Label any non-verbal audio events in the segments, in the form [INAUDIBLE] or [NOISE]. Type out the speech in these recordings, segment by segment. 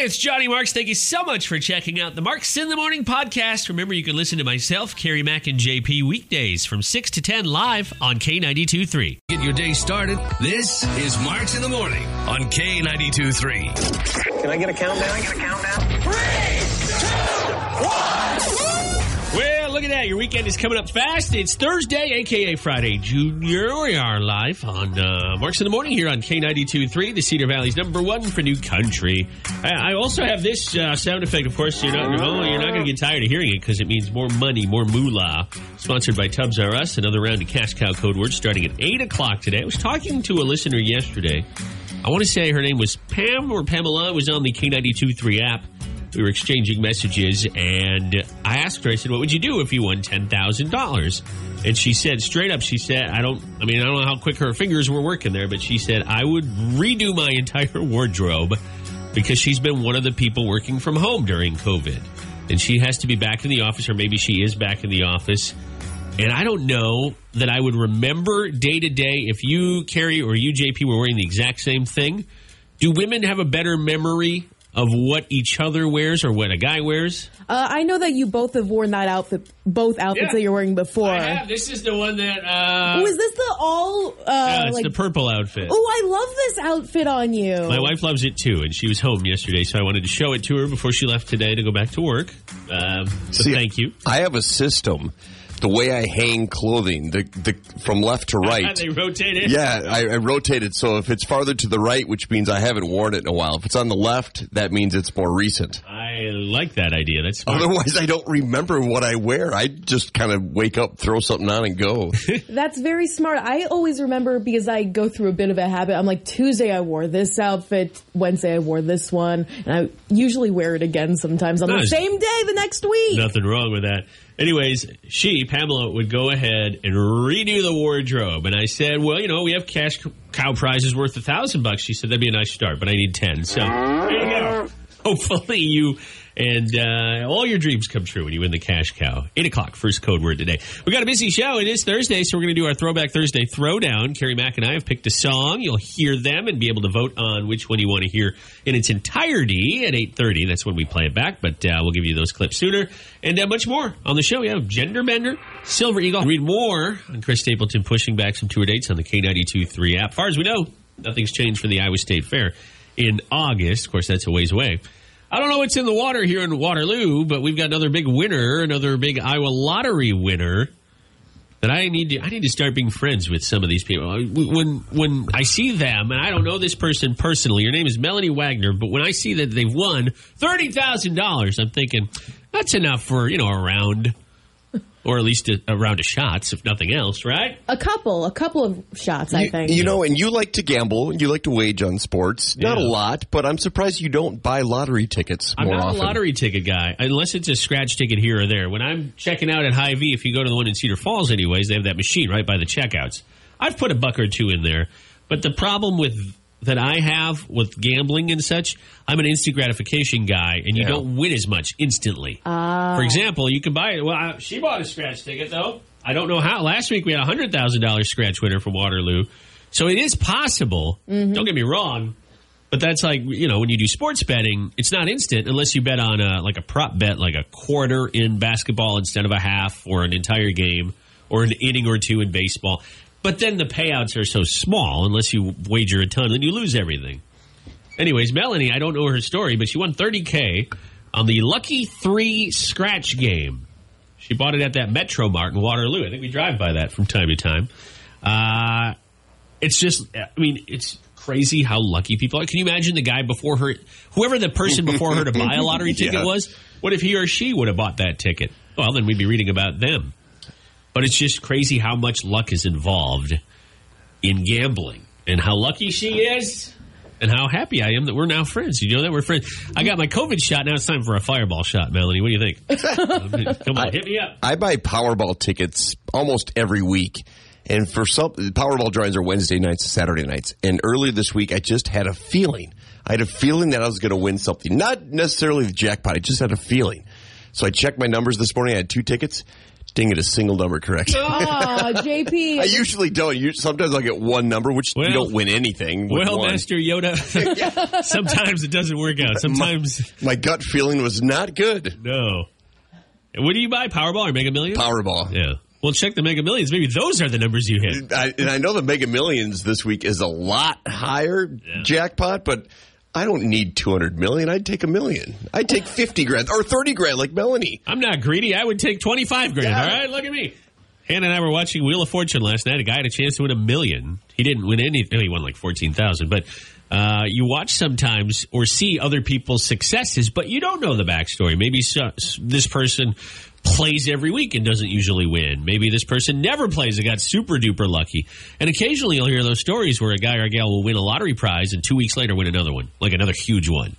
Hey, it's Johnny Marks. Thank you so much for checking out the Marks in the Morning podcast. Remember, you can listen to myself, Kerri Mack, and JP weekdays from 6 to 10 live on K92.3. Get your day started. This is Marks in the Morning on K92.3. Can I get a countdown? Can I get a countdown? Well, look at that. Your weekend is coming up fast. It's Thursday, aka Friday Junior. We are live on uh, Marks in the Morning here on K92.3, the Cedar Valley's number one for new country. I, I also have this uh, sound effect, of course. You're not, you're not going to get tired of hearing it because it means more money, more moolah. Sponsored by Tubbs R Us, another round of Cash Cow code words starting at 8 o'clock today. I was talking to a listener yesterday. I want to say her name was Pam or Pamela. It was on the K92.3 app we were exchanging messages and I asked her, I said, what would you do if you won $10,000? And she said, straight up, she said, I don't, I mean, I don't know how quick her fingers were working there, but she said, I would redo my entire wardrobe because she's been one of the people working from home during COVID. And she has to be back in the office, or maybe she is back in the office. And I don't know that I would remember day to day if you, Kerri, or you, JP, were wearing the exact same thing. Do women have a better memory of what each other wears or what a guy wears? Uh, I know that you both have worn that outfit, both outfits Yeah. that you're wearing before. I have. This is the one that. Uh, Oh, is this the all? Uh, yeah, it's like, the purple outfit. oh, I love this outfit on you. My wife loves it too, and she was home yesterday, so I wanted to show it to her before she left today to go back to work. Um, so See, thank you. I have a system. The way I hang clothing, the, the from left to [LAUGHS] right. they rotate it. Yeah, I, I rotate it so if it's farther to the right, which means I haven't worn it in a while. If it's on the left, that means it's more recent. I like that idea. That's smart. Otherwise, I don't remember what I wear. I just kind of wake up, throw something on, and go. [LAUGHS] That's very smart. I always remember because I go through a bit of a habit. I'm like Tuesday I wore this outfit, Wednesday I wore this one, and I usually wear it again sometimes on the same day the next week. Nothing wrong with that. Anyways, she, Pamela, would go ahead and redo the wardrobe. And I said, well, you know, we have cash cow prizes worth a thousand bucks. She said, that'd be a nice start, but I need 10. So there you go. [LAUGHS] Hopefully you and uh, all your dreams come true when you win the cash cow. 8 o'clock, first code word today. We got a busy show. It is Thursday, so we're going to do our Throwback Thursday Throwdown. Kerri Mack and I have picked a song. You'll hear them and be able to vote on which one you want to hear in its entirety at 8.30. That's when we play it back, but uh, we'll give you those clips sooner. And uh, much more on the show. We have Gender Bender, Silver Eagle. Read more on Chris Stapleton pushing back some tour dates on the K92.3 app. far as we know, nothing's changed for the Iowa State Fair in August. Of course, that's a ways away. I don't know what's in the water here in Waterloo, but we've got another big winner, another big Iowa lottery winner that I need to I need to start being friends with some of these people. Uh, when when I see them, and I don't know this person personally, Your name is Melanie Wagner, but when I see that they've won thirty thousand dollars, I'm thinking that's enough for you know a round, or at least a, a round of shots, if nothing else, right? a couple, a couple of shots, I think. you know, and you like to gamble. You like to wage on sports. Not a lot, but I'm surprised you don't buy lottery tickets I'm more not often. a lottery ticket guy, unless it's a scratch ticket here or there. When I'm checking out at Hy-Vee, if you go to the one in Cedar Falls, anyways, they have that machine right by the checkouts. I've put a buck or two in there, but the problem with that I have with gambling and such, I'm an instant gratification guy, and you Yeah. don't win as much instantly. Ah. For example, you can buy it. Well, I, she bought a scratch ticket though. I don't know how. Last week we had a hundred thousand dollars scratch winner from Waterloo, so it is possible. Mm-hmm. Don't get me wrong. But that's like you know when you do sports betting, it's not instant unless you bet on a like a prop bet, like a quarter in basketball instead of a half, or an entire game, or an inning or two in baseball. But then the payouts are so small unless you wager a ton, then you lose everything. Anyways, Melanie, I don't know her story, but she won 30k on the Lucky Three scratch game. She bought it at that Metro Mart in Waterloo. I think we drive by that from time to time. Uh, it's just, I mean, it's crazy how lucky people are. Can you imagine the guy before her, whoever the person before her to buy a lottery [LAUGHS] ticket Yeah. was? What if he or she would have bought that ticket? Well, then we'd be reading about them. But it's just crazy how much luck is involved in gambling and how lucky she is and how happy I am that we're now friends. You know that we're friends. I got my COVID shot. Now it's time for a fireball shot, Melanie. What do you think? [LAUGHS] Come on, hit me up. I buy Powerball tickets almost every week. And for some, Powerball drawings are Wednesday nights and Saturday nights. And earlier this week, I just had a feeling. I had a feeling that I was going to win something. Not necessarily the jackpot. I just had a feeling. So I checked my numbers this morning. I had two tickets. Didn't get a single number correct. Oh, [LAUGHS] JP. I usually don't. You, sometimes I'll get one number, which Well- you don't win anything. with Well, one. Master Yoda, [LAUGHS] [LAUGHS] sometimes it doesn't work out. Sometimes My gut feeling was not good. no. What do you buy? Powerball or Mega Millions? Powerball. Yeah. Well, check the Mega Millions. Maybe those are the numbers you hit. I, and I know the Mega Millions this week is a lot higher jackpot, but I don't need 200 million. I'd take a million. I'd take 50 grand or 30 grand like Melanie. I'm not greedy. I would take 25 grand. Yeah. All right, look at me. Hannah and I were watching Wheel of Fortune last night. A guy had a chance to win a million. He didn't win anything. He won like 14,000. But uh, you watch sometimes or see other people's successes, but you don't know the backstory. Maybe so, this person plays every week and doesn't usually win. Maybe this person never plays and got super duper lucky. And occasionally you'll hear those stories where a guy or a gal will win a lottery prize and two weeks later win another one, like another huge one.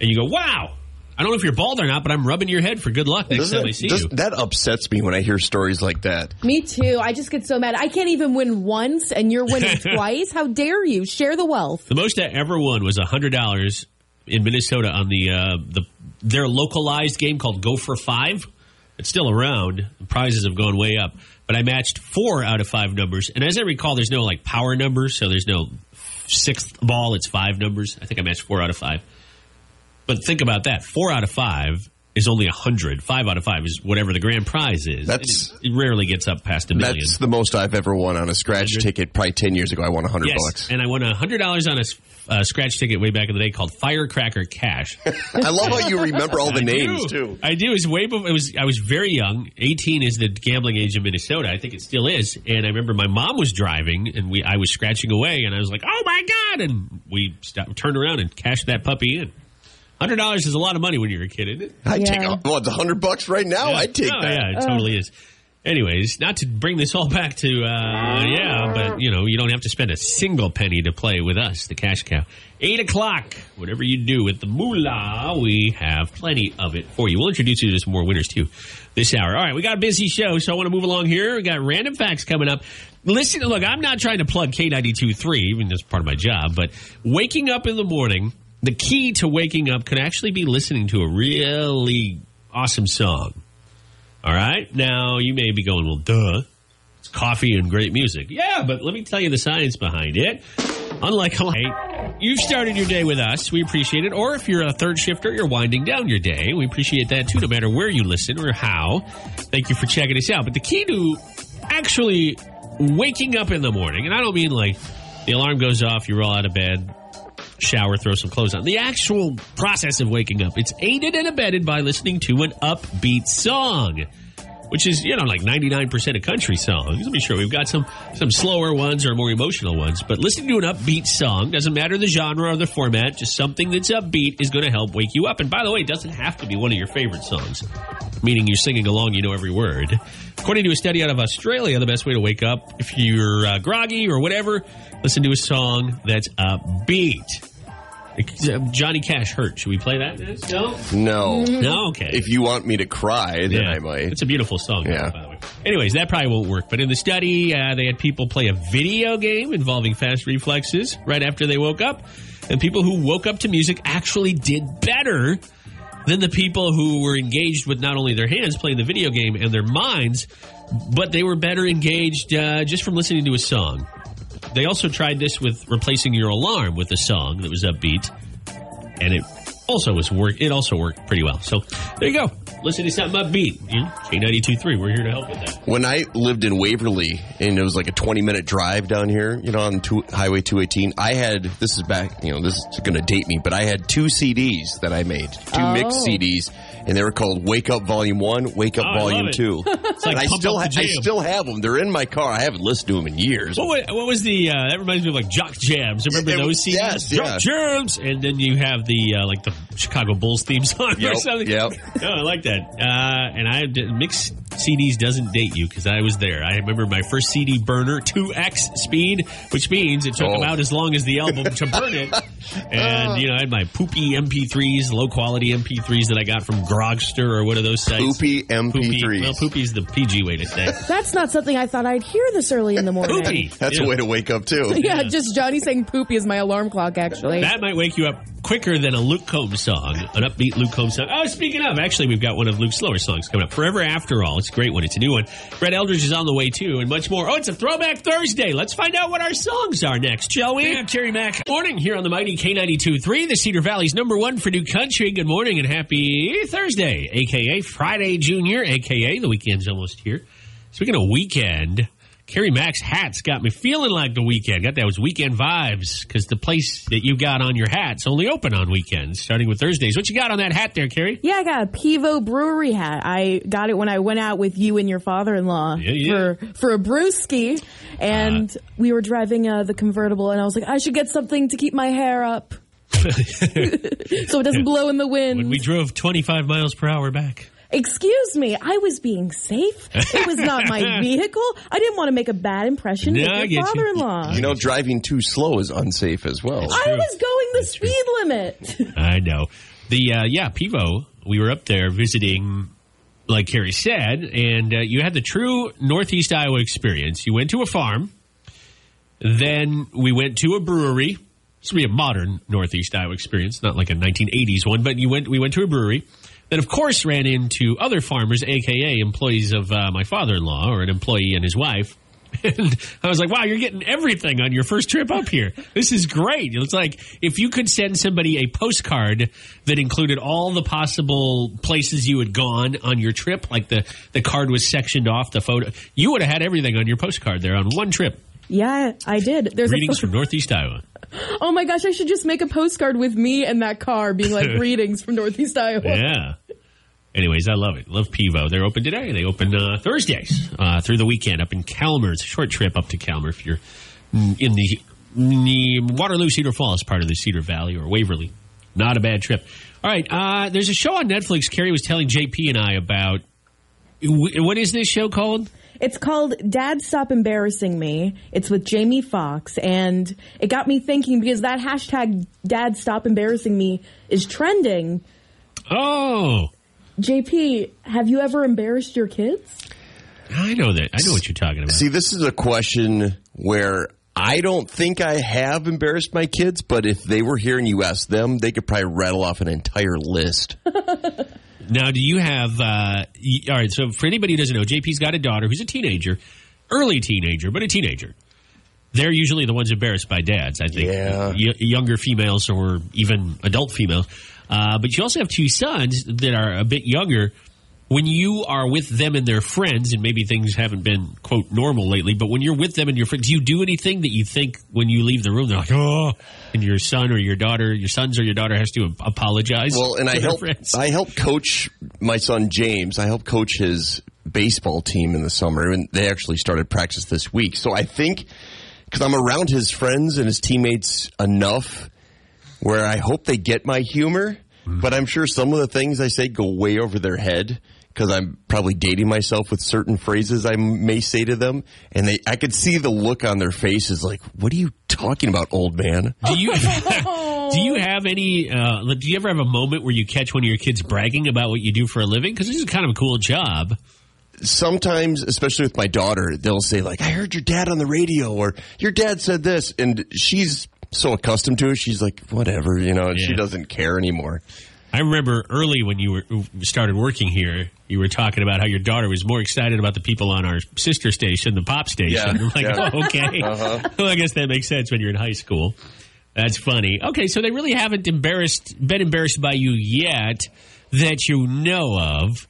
And you go, wow. I don't know if you're bald or not, but I'm rubbing your head for good luck next Doesn't time I that- see does- you. that upsets me when I hear stories like that. Me too. I just get so mad. I can't even win once, and you're winning [LAUGHS] twice. How dare you? Share the wealth. The most I ever won was hundred dollars in Minnesota on the uh, the their localized game called Go for Five. It's still around. The prizes have gone way up, but I matched four out of five numbers. And as I recall, there's no like power numbers, so there's no sixth ball. It's five numbers. I think I matched four out of five. But think about that: four out of five is only a hundred. Five out of five is whatever the grand prize is. That's- it, it rarely gets up past a million. That's the most I've ever won on a scratch Hundred? ticket. Probably 10 years ago, I won 100 Yes, bucks. and I won hundred dollars on a uh, scratch ticket way back in the day called Firecracker Cash. [LAUGHS] I love how you remember all the I names, do. too. I do. It was way before. It was. I was very young. Eighteen is the gambling age in Minnesota. I think it still is. And I remember my mom was driving, and we. I was scratching away, and I was like, "Oh my god!" And we stopped, turned around and cashed that puppy in. Hundred dollars is a lot of money when you're a kid, isn't it? I'd take Yeah. a, well, it's 100 bucks right now. I'd take oh, that. Yeah, it totally is. Anyways, not to bring this all back to, uh, yeah, but you know, you don't have to spend a single penny to play with us, the cash cow. Eight o'clock, whatever you do with the moolah, we have plenty of it for you. We'll introduce you to some more winners too this hour. All right, we got a busy show, so I want to move along here. We got random facts coming up. Listen, look, I'm not trying to plug K92.3, even that's part of my job, but waking up in the morning, the key to waking up could actually be listening to a really awesome song. All right. Now you may be going, well, duh. It's coffee and great music. Yeah, but let me tell you the science behind it. Unlike light, you've started your day with us. We appreciate it. Or if you're a third shifter, you're winding down your day. We appreciate that too, no matter where you listen or how. Thank you for checking us out. But the key to actually waking up in the morning, and I don't mean like the alarm goes off, you roll out of bed, shower, throw some clothes on. The actual process of waking up, it's aided and abetted by listening to an upbeat song. Which is, you know, like 99% of country songs. Let me sure we've got some some slower ones or more emotional ones. But listening to an upbeat song, doesn't matter the genre or the format, just something that's upbeat is going to help wake you up. And by the way, it doesn't have to be one of your favorite songs, meaning you're singing along, you know every word. According to a study out of Australia, the best way to wake up, if you're uh, groggy or whatever, listen to a song that's upbeat. Uh, Johnny Cash hurt. Should we play that? No. No. No. Okay. If you want me to cry, then I might. It's a beautiful song, Yeah. by the way. Anyways, that probably won't work. But in the study, uh, they had people play a video game involving fast reflexes right after they woke up. And people who woke up to music actually did better than the people who were engaged with not only their hands playing the video game and their minds, but they were better engaged uh, just from listening to a song. They also tried this with replacing your alarm with a song that was upbeat, and it also was work. It also worked pretty well. So there you go. Listen to something upbeat. K ninety two three. We're here to help with that. When I lived in Waverly, and it was like a 20 minute drive down here, you know, on two, Highway 218, I had, this is back, you know, this is going to date me, but I had two CDs that I made, two mixed oh. CDs, and they were called Wake Up Volume 1, Wake Up Oh, Volume 2. [LAUGHS] It's like I still, Up ha- the I still have them. They're in my car. I haven't listened to them in years. What was, what was the? Uh, that reminds me of like Jock Jams. Remember Yeah, those CDs? yes, Jock yeah. Jams, and then you have the uh, like the Chicago Bulls theme song or something. yep. No, [LAUGHS] I like that. Uh, and I did, mixed CDs doesn't date you because I was there. I remember my first CD burner, two X speed, which means it took Oh. about as long as the album to burn it. [LAUGHS] And, you know, I had my poopy MP3s, low quality MP3s that I got from Grokster or one of those sites. Poopy Poopy. MP3s. Well, poopy's the PG way to say. That's not something I thought I'd hear this early in the morning. Poopy. [LAUGHS] That's Yeah. a way to wake up too. Yeah, just Johnny saying poopy is my alarm clock, actually. That might wake you up quicker than a Luke Combs song, an upbeat Luke Combs song. Oh, speaking of, actually, we've got one of Luke's slower songs coming up. Forever After All. It's a great one. It's a new one. Brett Eldredge is on the way too, and much more. Oh, it's a Throwback Thursday. Let's find out what our songs are next, shall we? I'm Terry Mack. Morning here on the mighty K92.3, the Cedar Valley's number one for new country. Good morning and happy Thursday, aka Friday Junior, aka the weekend's almost here. Speaking of weekend, Kerri Mack's hats got me feeling like the weekend. Got those weekend vibes because the place that you got on your hat's only open on weekends, starting with Thursdays. What you got on that hat there, Kerri? Yeah, I got a Pivo Brewery hat. I got it when I went out with you and your father-in-law Yeah, yeah. for for a brewski, and we were driving uh, the convertible, and I was like, I should get something to keep my hair up, [LAUGHS] [LAUGHS] so it doesn't blow in the wind. When we drove 25 miles per hour back. Excuse me, I was being safe. It was not my [LAUGHS] vehicle. I didn't want to make a bad impression No, with your father in law. You know, driving too slow is unsafe as well. I was going the That's true. speed limit. [LAUGHS] I know. The uh, yeah, Pivo. We were up there visiting, like Kerri said, and uh, you had the true Northeast Iowa experience. You went to a farm, then we went to a brewery. This would be a modern Northeast Iowa experience, not like a 1980s one. But you went. We went to a brewery. Then, of course, ran into other farmers, aka employees of uh, my father-in-law, or an employee and his wife. [LAUGHS] And I was like, wow, you're getting everything on your first trip up here. This is great. It's like if you could send somebody a postcard that included all the possible places you had gone on your trip, like the, the card was sectioned off the photo, you would have had everything on your postcard there on one trip. Yeah, I did. There's Greetings [LAUGHS] from Northeast Iowa. Oh my gosh, I should just make a postcard with me and that car being like [LAUGHS] greetings from Northeast Iowa. Yeah. Anyways, I love it. Love Pivo. They're open today. They open uh, Thursdays uh, through the weekend up in Calmar. It's a short trip up to Calmar if you're in the, in the Waterloo Cedar Falls part of the Cedar Valley or Waverly. Not a bad trip. All right. Uh, there's a show on Netflix. Kerri was telling JP and I about. wh- What is this show called? It's called Dad Stop Embarrassing Me. It's with Jamie Foxx and it got me thinking because that hashtag Dad Stop Embarrassing Me is trending. Oh, JP, have you ever embarrassed your kids? I know that. I know what you're talking about. See, this is a question where I don't think I have embarrassed my kids, but if they were here and you asked them, they could probably rattle off an entire list. [LAUGHS] Now, do you have? Uh, y- all right. So, for anybody who doesn't know, JP's got a daughter who's a teenager, early teenager, but a teenager. They're usually the ones embarrassed by dads. I think, Yeah. Y- younger females or even adult females. Uh, but you also have two sons that are a bit younger. When you are with them and their friends, and maybe things haven't been quote normal lately, but when you're with them and your friends, do you do anything that you think when you leave the room they're like, oh, and your son or your daughter, your sons or your daughter has to apologize? Well, and I help friends? I help coach my son James. I help coach his baseball team in the summer, and they actually started practice this week. So I think because I'm around his friends and his teammates enough, where I hope they get my humor. Mm-hmm. But I'm sure some of the things I say go way over their head because I'm probably dating myself with certain phrases I may say to them, and they I could see the look on their faces like, "What are you talking about, old man?" Do you [LAUGHS] [LAUGHS] do you have any? Uh, do you ever have a moment where you catch one of your kids bragging about what you do for a living? Because this is kind of a cool job. sometimes, especially with my daughter, they'll say like, "I heard your dad on the radio," or "Your dad said this," and she's so accustomed to it, she's like, "Whatever," you know, and she doesn't care anymore. I remember early when you were started working here, you were talking about how your daughter was more excited about the people on our sister station, the pop station. Yeah, I'm like, yeah. oh, okay. [LAUGHS] Uh-huh. [LAUGHS] Well, I guess that makes sense when you're in high school. That's funny. Okay, so they really haven't embarrassed been embarrassed by you yet that you know of.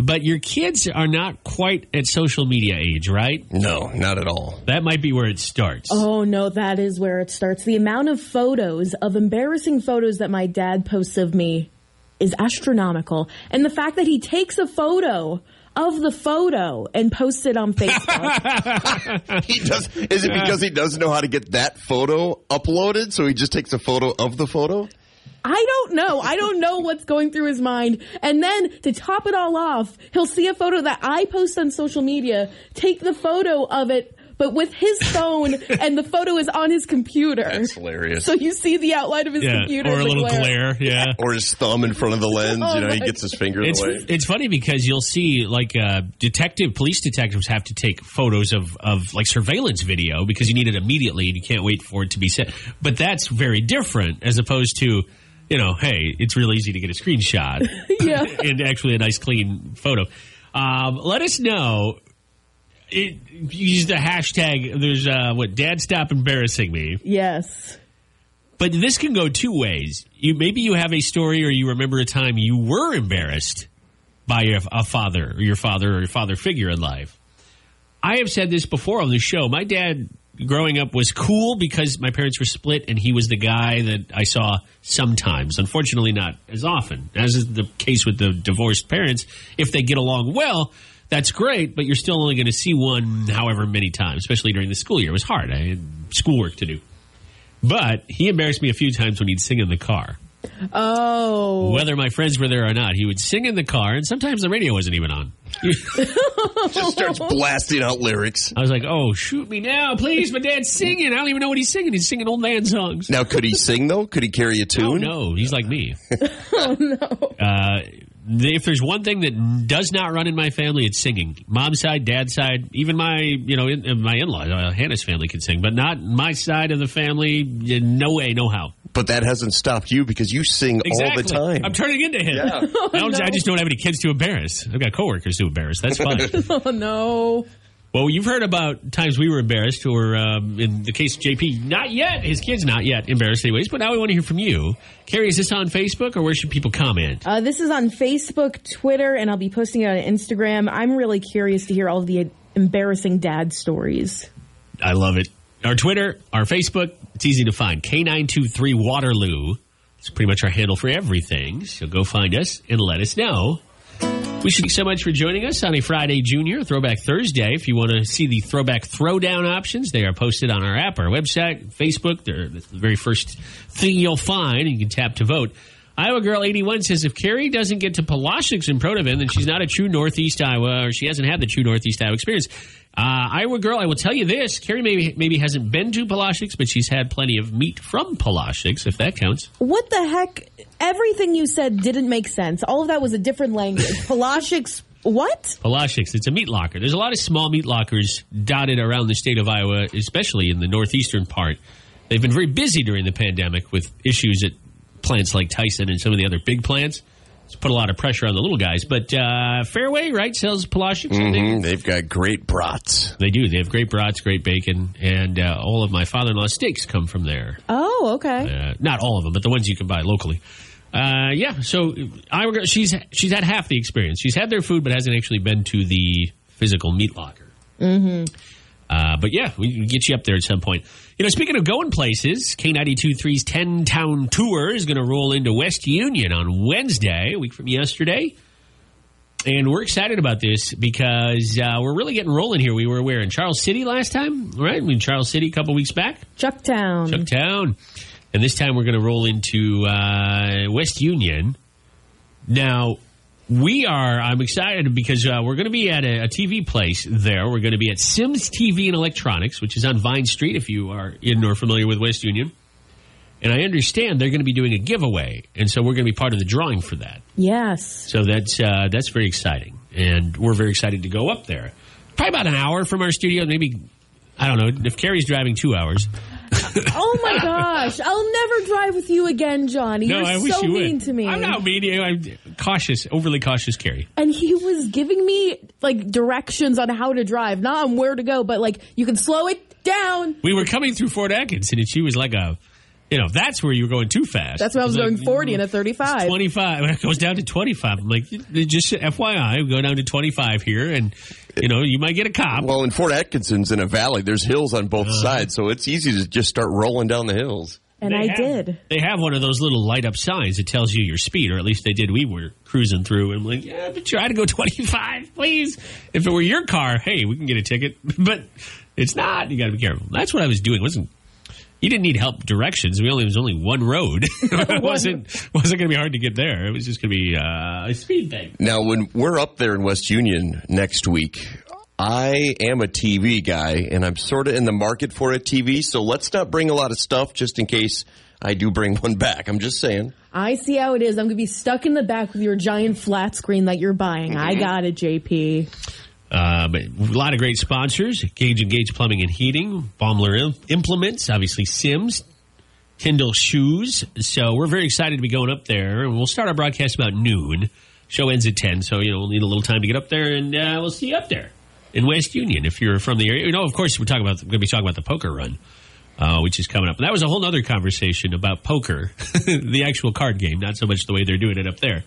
But your kids are not quite at social media age, right? No, not at all. That might be where it starts. Oh no, that is where it starts. The amount of photos, of embarrassing photos that my dad posts of me is astronomical. And the fact that he takes a photo of the photo and posts it on Facebook. [LAUGHS] He does. Is it because he doesn't know how to get that photo uploaded, so he just takes a photo of the photo? I don't know. I don't know what's going through his mind. And then to top it all off, he'll see a photo that I post on social media, take the photo of it, but with his phone, [LAUGHS] and the photo is on his computer. That's hilarious. So you see the outline of his Yeah, computer. or a little glare. Yeah. [LAUGHS] or his thumb in front of the lens. [LAUGHS] Oh you know, he gets his finger It's, the way. it's funny because you'll see like uh, detective police detectives have to take photos of, of like surveillance video because you need it immediately and you can't wait for it to be set. But that's very different as opposed to you know, hey, it's real easy to get a screenshot [LAUGHS] Yeah. [LAUGHS] and actually a nice clean photo. Um, let us know. It, use the hashtag. There's uh, what Dad stop embarrassing me. Yes. But this can go two ways. You maybe you have a story or you remember a time you were embarrassed by a, a father or your father or your father figure in life. I have said this before on the show. My dad growing up was cool because my parents were split and he was the guy that I saw sometimes. Unfortunately not as often. As is the case with the divorced parents, if they get along well, that's great, but you're still only going to see one however many times, especially during the school year. It was hard. I had schoolwork to do. But he embarrassed me a few times when he'd sing in the car. Oh. Whether my friends were there or not, he would sing in the car, and sometimes the radio wasn't even on. [LAUGHS] Just starts blasting out lyrics. I was like, "Oh, shoot me now, please!" My dad's singing. I don't even know what he's singing. He's singing old man songs. Now, could he sing though? Could he carry a Oh tune? no, he's like me. [LAUGHS] oh no. Uh, if there's one thing that does not run in my family, it's singing. Mom's side, dad's side, even my you know in, my in-laws, uh, Hannah's family can sing, but not my side of the family. No way, no how. But that hasn't stopped you because you sing all the time. I'm turning into him. Yeah. [LAUGHS] I, don't, I just don't have any kids to embarrass. I've got coworkers to embarrass. That's fine. [LAUGHS] Oh no. well, you've heard about times we were embarrassed, or um, in the case of JP, not yet. His kids not yet embarrassed, anyways. But now we want to hear from you. Kerri, is this on Facebook, or where should people comment? Uh, this is on Facebook, Twitter, and I'll be posting it on Instagram. I'm really curious to hear all of the embarrassing dad stories. I love it. Our Twitter, our Facebook, it's easy to find. K923 Waterloo. It's pretty much our handle for everything. So go find us and let us know. We should thank so much for joining us on a Friday Junior Throwback Thursday. If you want to see the throwback throwdown options, they are posted on our app, our website, Facebook. They're the very first thing you'll find, you can tap to vote. Iowa Girl 81 says if Kerri doesn't get to Polashek's in Protivin, then she's not a true Northeast Iowa, or she hasn't had the true Northeast Iowa experience. Uh, Iowa Girl, I will tell you this. Kerri maybe, maybe hasn't been to Polashek's, but she's had plenty of meat from Polashek's, if that counts. What the heck? Everything you said didn't make sense. All of that was a different language. [LAUGHS] Polashek's what? Polashek's, it's a meat locker. There's a lot of small meat lockers dotted around the state of Iowa, especially in the northeastern part. They've been very busy during the pandemic with issues at plants like Tyson and some of the other big plants. It's put a lot of pressure on the little guys. But uh, Fareway, right, sells Polashek's. I think. Mhm, They've got great brats. They do. They have great brats, great bacon, and uh, all of my father-in-law's steaks come from there. Oh, okay. Uh, not all of them, but the ones you can buy locally. Uh, yeah, so I she's she's had half the experience. She's had their food, but hasn't actually been to the physical meat locker. Mm-hmm. Uh, but yeah, we can get you up there at some point. You know, speaking of going places, K92.3's 10 Town Tour is going to roll into West Union on Wednesday, a week from yesterday. And we're excited about this because uh, we're really getting rolling here. We were where in Charles City last time, right? We in Charles City a couple weeks back. Chucktown. Chucktown. And this time we're going to roll into uh, West Union. Now, we are, I'm excited because uh, we're going to be at a, a TV place there. We're going to be at Sims TV and Electronics, which is on Vine Street if you are in or familiar with West Union. And I understand they're going to be doing a giveaway. And so we're going to be part of the drawing for that. Yes. So that's uh, that's very exciting, and we're very excited to go up there. Probably about an hour from our studio, maybe. I don't know if Kerri's driving two hours. [LAUGHS] Oh my gosh. I'll never drive with you again, Johnny. No, You're I wish so you mean would. to me. I'm not mean. to you. I'm cautious, overly cautious, Kerri. and he was giving me like directions on how to drive, not on where to go, but like you can slow it down. We were coming through Fort Atkinson, and she was like a, you know, that's where you were going too fast. That's why I was going like, 40 and a 35. 25. When [LAUGHS] it goes down to 25, I'm like, just FYI, we go down to 25 here, and you know, you might get a cop. Well, in Fort Atkinson's in a valley. There's hills on both Uh-huh. sides, so it's easy to just start rolling down the hills. And They I have- did. They have one of those little light up signs that tells you your speed, or at least they did. We were cruising through, and I'm like, yeah, but try to go [LAUGHS] 25, please. If it were your car, hey, we can get a ticket, [LAUGHS] but it's not. You got to be careful. That's what I was doing. It wasn't you didn't need help directions? We only it was only one road. [LAUGHS] it [LAUGHS] wasn't wasn't going to be hard to get there. It was just going to be uh, a speed thing. Now, when we're up there in West Union next week, I am a TV guy, and I'm sort of in the market for a TV. So let's not bring a lot of stuff just in case I do bring one back. I'm just saying. I see how it is. I'm going to be stuck in the back with your giant flat screen that you're buying. I got it, JP. Uh, but a lot of great sponsors: Gage and Gage Plumbing and Heating, Baumler Implements, obviously Sims, Tyndall Shoes. So we're very excited to be going up there, and we'll start our broadcast about noon. Show ends at ten, so you know we'll need a little time to get up there, and uh, we'll see you up there in West Union if you're from the area. You know, of course, we're talking about going to be talking about the poker run. Uh, which is coming up. And that was a whole other conversation about poker, [LAUGHS] the actual card game, not so much the way they're doing it up there.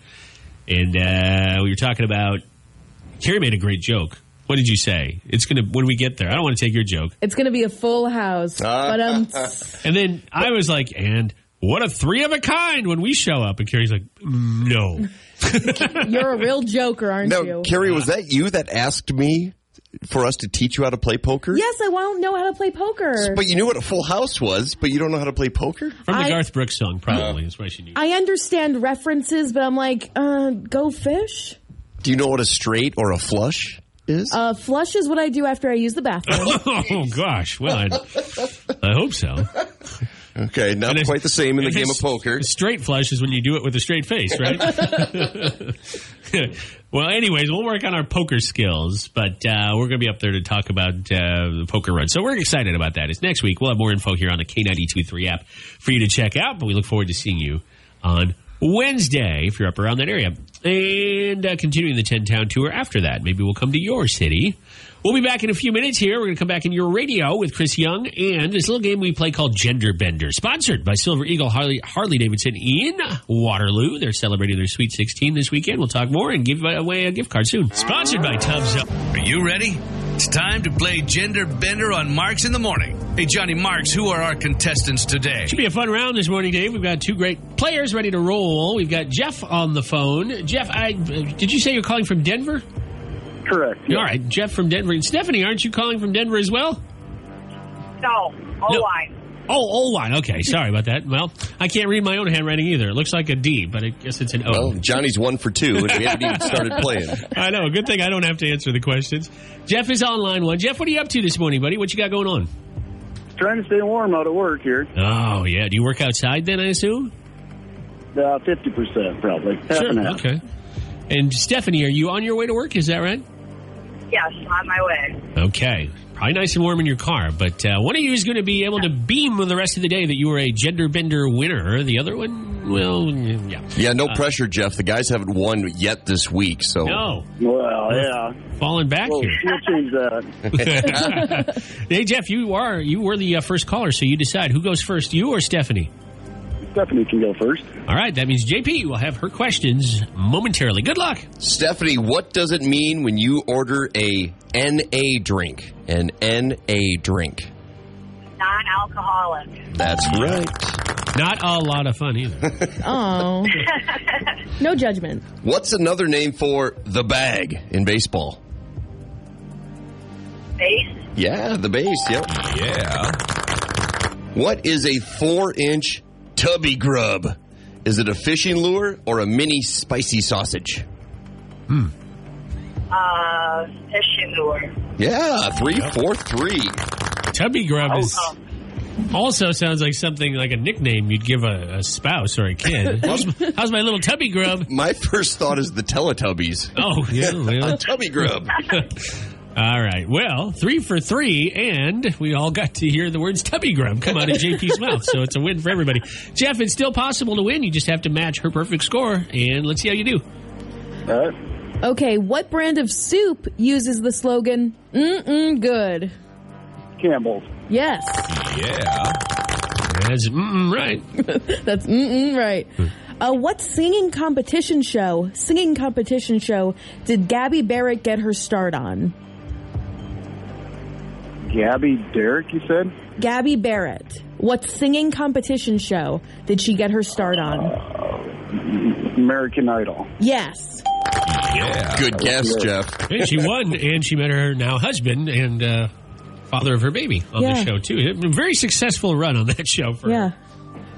And uh, we were talking about Kerri made a great joke. What did you say? It's gonna when we get there. I don't want to take your joke. It's going to be a full house. But um, [LAUGHS] And then I was like, and what a three of a kind when we show up. And Kerri's like, "Mm, no. [LAUGHS] you're a real joker, aren't Now, you? Kerri, was that you that asked me for us to teach you how to play poker? yes, I won't know how to play poker. But you knew what a full house was, but you don't know how to play poker? From the I- Garth Brooks song, probably. That's why she knew. I understand references, but I'm like, uh, go fish. Do you know what a straight or a flush is? Uh, flush is what I do after I use the bathroom. [LAUGHS] oh, gosh. Well, I, I hope so. okay, not And quite the same in the game of it's- poker. Straight flush is when you do it with a straight face, right? [LAUGHS] well, anyways, we'll work on our poker skills, but uh, we're going to be up there to talk about uh, the poker run. So we're excited about that. It's next week. We'll have more info here on the K923 app for you to check out, but we look forward to seeing you on Wednesday if you're up around that area. And uh, continuing the 10 town tour after that. Maybe we'll come to your city. We'll be back in a few minutes here. We're going to come back in your radio with Chris Young and this little game we play called Gender Bender, sponsored by Silver Eagle Harley, Harley Davidson in Waterloo. They're celebrating their Sweet 16 this weekend. We'll talk more and give away a gift card soon. Sponsored by Tubbs. Are you ready? It's time to play Gender Bender on Marks in the Morning. Hey, Johnny Marks, who are our contestants today? Should be a fun round this morning, Dave. We've got two great players ready to roll. We've got Jeff on the phone. Jeff, I did you say you're calling from Denver? Correct. All right, Jeff from Denver. And Stephanie, aren't you calling from Denver as well? No, No. O-line. Oh, O line. Okay, sorry about that. Well, I can't read my own handwriting either. It looks like a D, but I guess it's an O. Well, Johnny's one for two, and we haven't even [LAUGHS] started playing. I know. Good thing I don't have to answer the questions. Jeff is on line one. Jeff, what are you up to this morning, buddy? What you got going on? Trying to stay warm out of work here. Oh, yeah. Do you work outside then, I assume? Uh, 50% probably. Half and half. Okay. And Stephanie, are you on your way to work? Is that right? Yes, on my way. Okay. Probably nice and warm in your car, but uh, one of you is going to be able to beam the rest of the day that you were a gender bender winner. The other one, well, yeah. Yeah, no pressure, Jeff. The guys haven't won yet this week, so No, Well, yeah. falling back Well, here. we'll change that. [LAUGHS] hey, Jeff, you are you were the uh, first caller, so you decide who goes first, you or Stephanie. Stephanie can go first. All right, that means JP will have her questions momentarily. Good luck. Stephanie, what does it mean when you order a NA drink? An NA drink. Non-alcoholic. That's right. Not a lot of fun either. [LAUGHS] Oh, no judgment. What's another name for the bag in baseball? Base. Yeah, the base. Yep. Yeah. What is a four-inch tubby grub? Is it a fishing lure or a mini spicy sausage? Hmm. Uh, fishing lure. Yeah, three, four, three. Tubby grub is Oh. Also sounds like something like a nickname you'd give a, a spouse or a kid. [LAUGHS] how's, how's my little tubby grub? My first thought is the Teletubbies. Oh, [LAUGHS] yeah. well. A tubby grub. [LAUGHS] All right. Well, three for three, and we all got to hear the words tubby grub come out of JP's mouth. So it's a win for everybody. Jeff, it's still possible to win. You just have to match her perfect score, and let's see how you do. All right. Okay, what brand of soup uses the slogan "Mm-mm good"? Campbell's. Yes, Yeah. That's mm, right. that's mm-mm right. [LAUGHS] Uh, what singing competition show? Singing competition show did Gabby Barrett get her start on? Gabby Derrick, you said? Gabby Barrett. What singing competition show did she get her start on? American Idol. Yes. Yeah. Good guess, Jeff. And she won, and she met her now husband and uh, father of her baby on Yeah. the show too. A very successful run on that show for Yeah. her.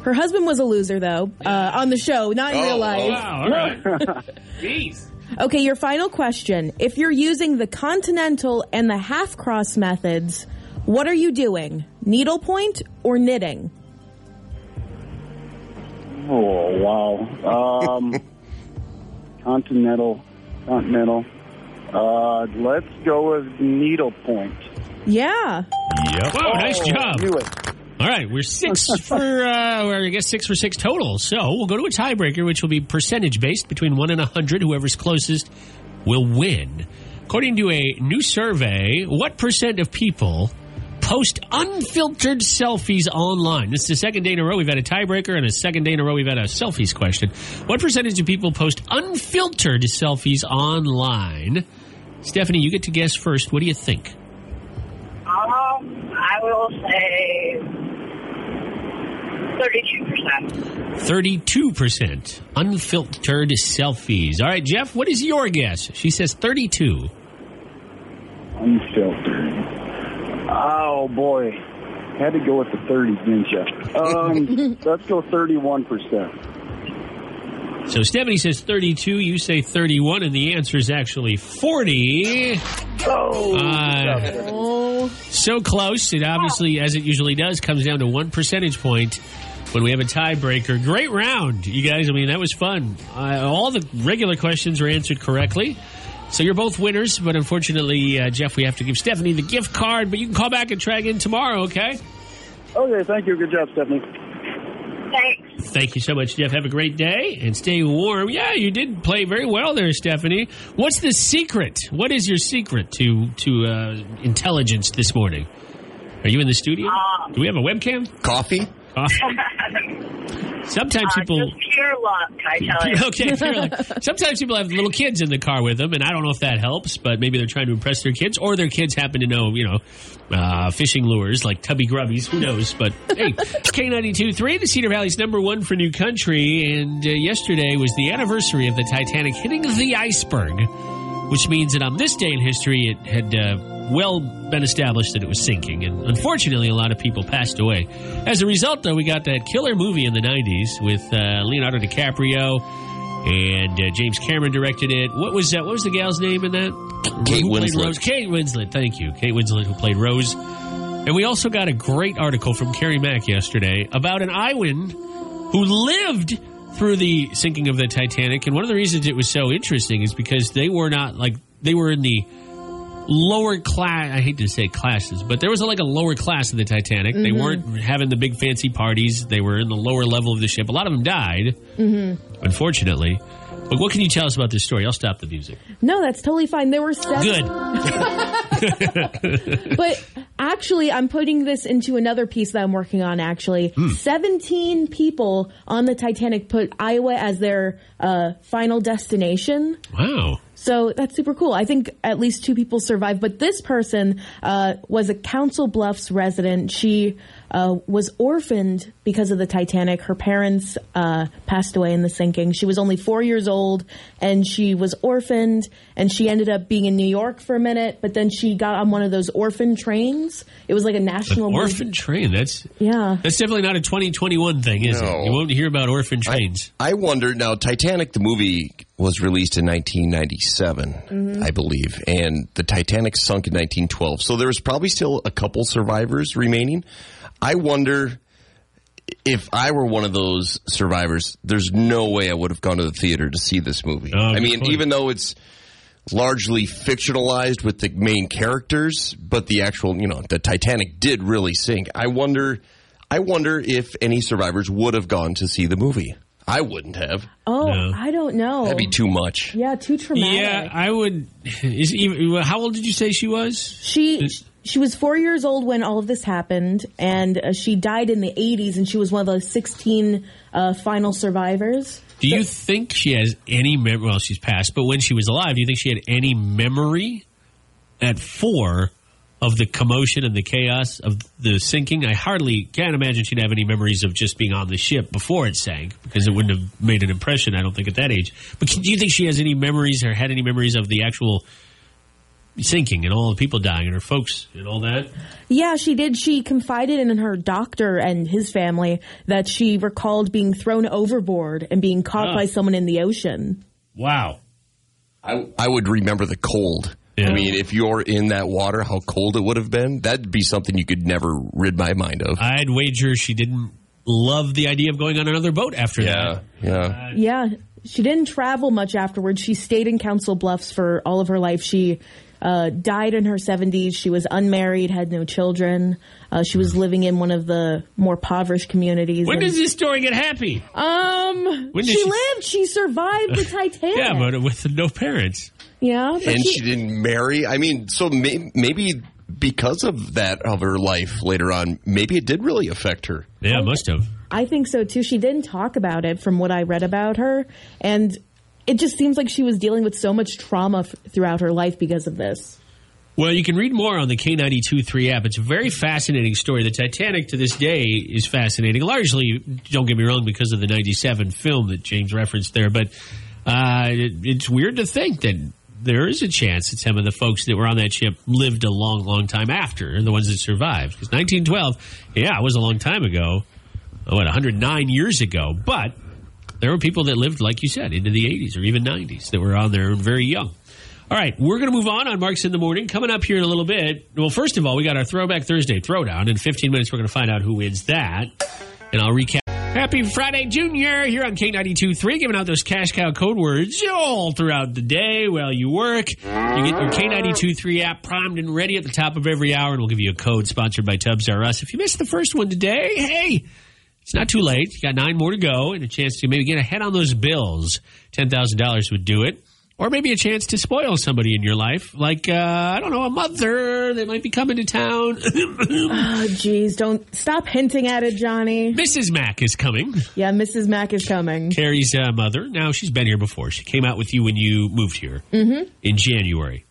Her husband was a loser though, uh, on the show, not in Oh, real life. Wow. All right. [LAUGHS] [LAUGHS] Jeez. Okay, your final question. If you're using the continental and the half cross methods, what are you doing? Needlepoint or knitting? Oh wow. Um, [LAUGHS] continental, continental. Uh, let's go with needlepoint. Yeah. Yep. Wow, nice Oh, job. Knew it. All right, we're six [LAUGHS] for, uh, or I guess six for six total. So we'll go to a tiebreaker, which will be percentage based between one and a hundred. Whoever's closest will win. According to a new survey, what percent of people post unfiltered selfies online? This is the second day in a row we've had a tiebreaker, and a second day in a row we've had a selfies question. What percentage of people post unfiltered selfies online? Stephanie, you get to guess first. What do you think? I will say 32%. 32% unfiltered selfies. All right, Jeff, what is your guess? She says 32. Unfiltered. Oh boy. Had to go with the 30, didn't you? Um, [LAUGHS] let's go 31%. So Stephanie says 32, you say 31, and the answer is actually 40. Oh, Uh, Oh. so close. It obviously, as it usually does, comes down to one percentage point when we have a tiebreaker. Great round, you guys. I mean, that was fun. Uh, all the regular questions were answered correctly. So you're both winners, but unfortunately, uh, Jeff, we have to give Stephanie the gift card. But you can call back and try again tomorrow, okay? Okay, thank you. Good job, Stephanie. Thanks. Thank you so much, Jeff. Have a great day and stay warm. Yeah, you did play very well there, Stephanie. What's the secret? What is your secret to to uh, intelligence this morning? Are you in the studio? Do we have a webcam? Coffee? Uh, [LAUGHS] sometimes Uh, people. just pure luck, I tell [LAUGHS] you. Okay, fair enough. sometimes people have little kids in the car with them, and I don't know if that helps, but maybe they're trying to impress their kids, or their kids happen to know, you know, uh, fishing lures like tubby grubbies. Who knows? But hey, [LAUGHS] K92.3, the Cedar Valley's number one for new country, and uh, yesterday was the anniversary of the Titanic hitting the iceberg, which means that on this day in history, it had uh, well been established that it was sinking, and unfortunately, a lot of people passed away. As a result, though, we got that killer movie in the 90s with uh, Leonardo DiCaprio and uh, James Cameron directed it. What was that? What was the gal's name in that? Kate Winslet. Rose? Kate Winslet. Thank you, Kate Winslet, who played Rose. And we also got a great article from Kerri Mack yesterday about an Iowan who lived through the sinking of the Titanic. And one of the reasons it was so interesting is because they were not like they were in the lower class. I hate to say classes, but there was like a lower class of the Titanic. They mm-hmm. weren't having the big fancy parties. They were in the lower level of the ship. A lot of them died, mm-hmm. unfortunately. But what can you tell us about this story? I'll stop the music. No, that's totally fine. There were seven. Good. [LAUGHS] But actually, I'm putting this into another piece that I'm working on. Actually, Hmm. 17 people on the Titanic put Iowa as their uh, final destination. Wow. So that's super cool. I think at least two people survived, but this person uh, was a Council Bluffs resident. She uh, was orphaned because of the Titanic. Her parents uh, passed away in the sinking. She was only four years old, and she was orphaned. And she ended up being in New York for a minute, but then she got on one of those orphan trains. It was like a national Orphan train. That's Yeah. that's definitely not a 2021 thing, is No. it? You won't hear about orphan trains. I wonder now. Titanic, the movie, was released in 1997, I believe, and the Titanic sunk in 1912. So there was probably still a couple survivors remaining. I wonder if I were one of those survivors. There's no way I would have gone to the theater to see this movie. Oh, I mean, even though it's largely fictionalized with the main characters, but the actual, you know, the Titanic did really sink. I wonder. I wonder if any survivors would have gone to see the movie. I wouldn't have. Oh, No. I don't know. That'd be too much. yeah, too traumatic. Yeah, I would. Is even, how old did you say she was? She she was four years old when all of this happened, and uh, she died in the 80s, and she was one of the 16 uh, final survivors. Do you think she has any memory? Well, she's passed, but when she was alive, do you think she had any memory at four of the commotion and the chaos of the sinking? I hardly can't imagine she'd have any memories of just being on the ship before it sank because it wouldn't have made an impression. I don't think at that age. But do you think she has any memories or had any memories of the actual sinking and all the people dying and her folks and all that? Yeah, she did. She confided in her doctor and his family that she recalled being thrown overboard and being caught Ah. by someone in the ocean. Wow. I, I would remember the cold. Yeah. I mean, if you're in that water, how cold it would have been, that'd be something you could never rid my mind of. I'd wager she didn't love the idea of going on another boat after yeah, that. yeah. Yeah, she didn't travel much afterwards. She stayed in Council Bluffs for all of her life. She uh, died in her 70s. She was unmarried, had no children. Uh, she was living in one of the more impoverished communities. When And- does this story get happy? um, when she, she- lived. She survived the Titanic. [LAUGHS] Yeah, but with no parents. Yeah, but And she- she didn't marry. I mean, so may, maybe because of that of her life later on, maybe it did really affect her. Yeah, it must have. I think so too. She didn't talk about it from what I read about her, and it just seems like she was dealing with so much trauma f- throughout her life because of this. Well, you can read more on the K92 3 app. It's a very fascinating story. The Titanic to this day is fascinating. Largely, don't get me wrong, because of the 97 film that James referenced there. But uh, it, it's weird to think that there is a chance that some of the folks that were on that ship lived a long, long time after, the ones that survived. Because 1912, yeah, it was a long time ago. What, 109 years ago. But there were people that lived, like you said, into the 80s or even 90s that were on there and very young. All right, we're going to move on on Marks in the Morning. Coming up here in a little bit. Well, first of all, we got our Throwback Thursday Throwdown. In 15 minutes, we're going to find out who wins that. And I'll recap. Happy Friday, Junior, here on K92.3, giving out those cash cow code words all throughout the day while you work. You get your K92.3 app primed and ready at the top of every hour, and we'll give you a code sponsored by Tubbs R Us. If you missed the first one today, hey, it's not too late. You got nine more to go and a chance to maybe get ahead on those bills. $10,000 would do it. Or maybe a chance to spoil somebody in your life, like, uh, I don't know, a mother that might be coming to town. [LAUGHS] Oh, jeez, don't stop hinting at it, Johnny. Mrs. Mack is coming. Yeah, Mrs. Mack is coming. Kerri's uh, mother. Now, she's been here before. She came out with you when you moved here in January.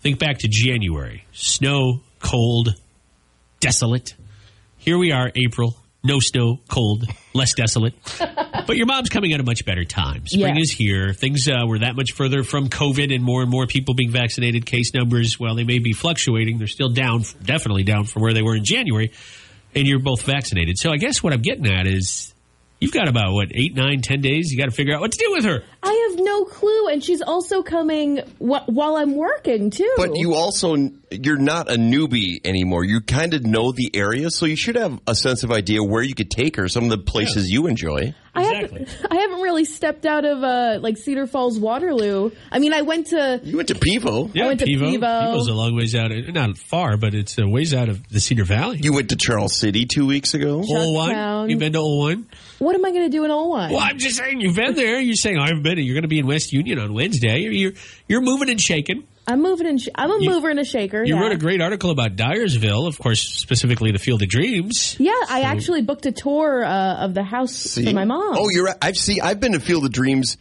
Think back to January. Snow, cold, desolate. Here we are, April. No snow, cold, less desolate. [LAUGHS] but your mom's coming at a much better time. Spring Yeah. is here. Things uh, were that much further from COVID and more and more people being vaccinated. Case numbers, well, they may be fluctuating. They're still down, definitely down from where they were in January. And you're both vaccinated. So I guess what I'm getting at is you've got about, what, eight, nine, ten days? You got to figure out what to do with her. I have no clue, and she's also coming wh- while I'm working too. But you also you're not a newbie anymore. You kind of know the area, so you should have a sense of idea where you could take her. Some of the places you enjoy. I Exactly. haven't, [LAUGHS] I haven't really stepped out of uh, like Cedar Falls, Waterloo. I mean, I went to You went to Pivo. Yeah, went to Pivo. Pivo. Pivo's a long ways out. Not far, but it's a ways out of the Cedar Valley. You went to Charles City two weeks ago. Oelwein? Chucktown. You've been to Oelwein? What am I going to do in Oelwein? Well, I'm just saying you've been there. You're saying oh, I haven't been. You're going to be in West Union on Wednesday. You're you're moving and shaking. I'm moving and sh- I'm a You- mover and a shaker. You yeah. wrote a great article about Dyersville, of course, specifically the Field of Dreams. Yeah, I actually booked a tour uh, of the house See? for my mom. Oh, you're right. I've seen. I've been to Field of Dreams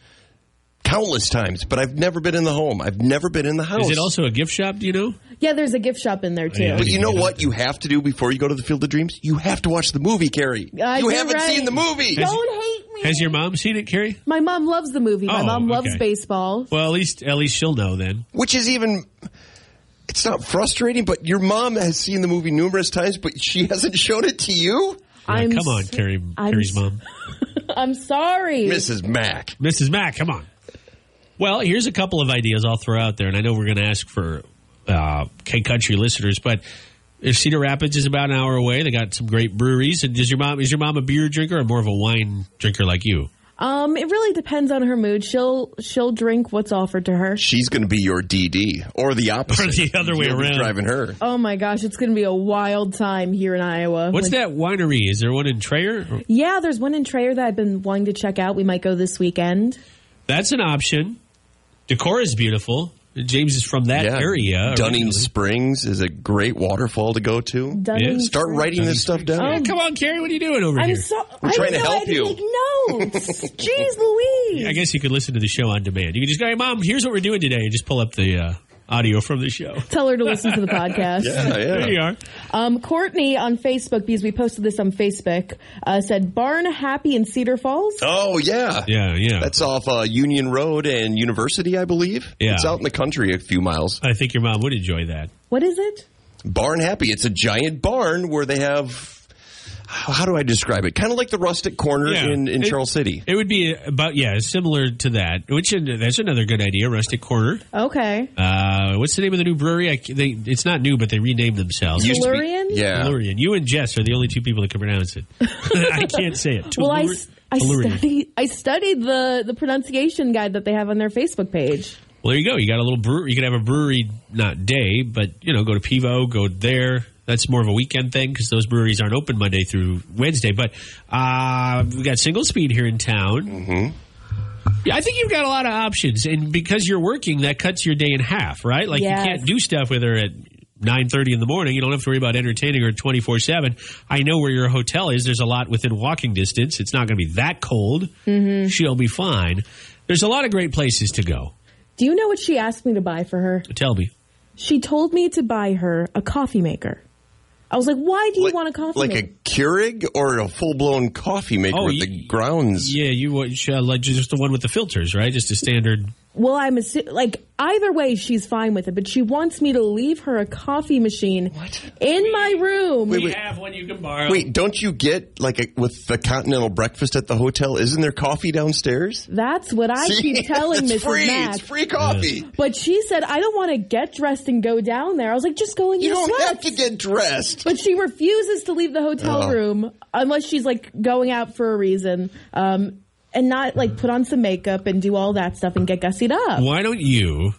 countless times, but I've never been in the home. I've never been in the house. Is it also a gift shop? Do you know? Yeah. There's a gift shop in there too. Yeah. But you know what you have to do before you go to the Field of Dreams? You have to watch the movie, Kerri. Uh, you haven't right. seen the movie. Don't hate me. Has your mom seen it, Kerri? my mom loves the movie. My Oh, mom loves okay. baseball. Well, at least at least she'll know then. Which is even. It's not frustrating, but your mom has seen the movie numerous times, but she hasn't shown it to you, Yeah, I'm come on, s- Kerri, I'm Kerri's mom. [LAUGHS] I'm sorry. Mrs. Mack. Mrs. Mack, come on. Well, here's a couple of ideas I'll throw out there, and I know we're going to ask for uh, K Country listeners, but if Cedar Rapids is about an hour away, they got some great breweries. And does your mom is your mom a beer drinker or more of a wine drinker like you? Um, it really depends on her mood. She'll she'll drink what's offered to her. She's going to be your DD, or the opposite. Or the other way You'll be around. Driving her. Oh my gosh, it's going to be a wild time here in Iowa. What's Like- that winery? Is there one in Traer? Yeah, there's one in Traer that I've been wanting to check out. We might go this weekend. That's an option. Decorah is beautiful. James is from that Yeah. area. Dunning originally. Springs is a great waterfall to go to. Dunning Yeah, Start Springs. writing this stuff down. Yeah, come on, Kerri, what are you doing over I'm here? so. We're I trying to know I help you. Take notes. Jeez Louise. [LAUGHS] I guess you could listen to the show on demand. You can just go, hey, Mom, here's what we're doing today, and just pull up the uh, audio from the show. Tell her to listen to the podcast. [LAUGHS] Yeah, There you are. Um, Courtney on Facebook, because we posted this on Facebook, uh, said Barn Happy in Cedar Falls. Oh yeah. Yeah, yeah. That's off uh, Union Road and University, I believe. Yeah. It's out in the country a few miles. I think your mom would enjoy that. What is it? Barn Happy. It's a giant barn where they have. How how do I describe it? Kind of like the rustic corner Yeah. in, in It- Charles City. It would be about yeah, similar to that. Which that's another good idea. Rustic Corner. Okay. Uh, what's the name of the new brewery? I, they, it's not new, but they renamed themselves. Used to be- Tellurian? yeah. Tellurian. You and Jess are the only two people that can pronounce it. [LAUGHS] I can't say it. Well, I, Tellur- s- I Tellurian. studied I studied the the pronunciation guide that they have on their Facebook page. Well, there you go. You got a little brewery. You could have a brewery, not day, but you know, go to Pivo, go there. That's more of a weekend thing because those breweries aren't open Monday through Wednesday. But uh, we got single speed here in town. Mm-hmm. Yeah, I think you've got a lot of options, and because you're working, that cuts your day in half, right? Like Yes. you can't do stuff with her at. 9.30 in the morning you don't have to worry about entertaining her 24-7 i know where your hotel is there's a lot within walking distance it's not going to be that cold Mm-hmm. she'll be fine there's a lot of great places to go Do you know what she asked me to buy for her? tell me She told me to buy her a coffee maker. I was like, "Why do you Like- want a coffee Like maker?" a Keurig or a full blown coffee maker Oh, with ye- the grounds. Yeah, you want uh, like just the one with the filters, right? Just a standard. Well, I'm assu- like either way, she's fine with it, but she wants me to leave her a coffee machine in my room. Wait, wait. have one you can borrow. Wait, don't you get like a, with the continental breakfast at the hotel? Isn't there coffee downstairs? That's what I See? keep telling [LAUGHS] it's Mrs. free. Mack. It's free coffee. But she said, "I don't want to get dressed and go down there." I was like, "Just go in You your don't sweats." have to get dressed. But she refuses to leave the hotel Oh. room unless she's like going out for a reason, um, and not like put on some makeup and do all that stuff and get gussied up. Why don't you?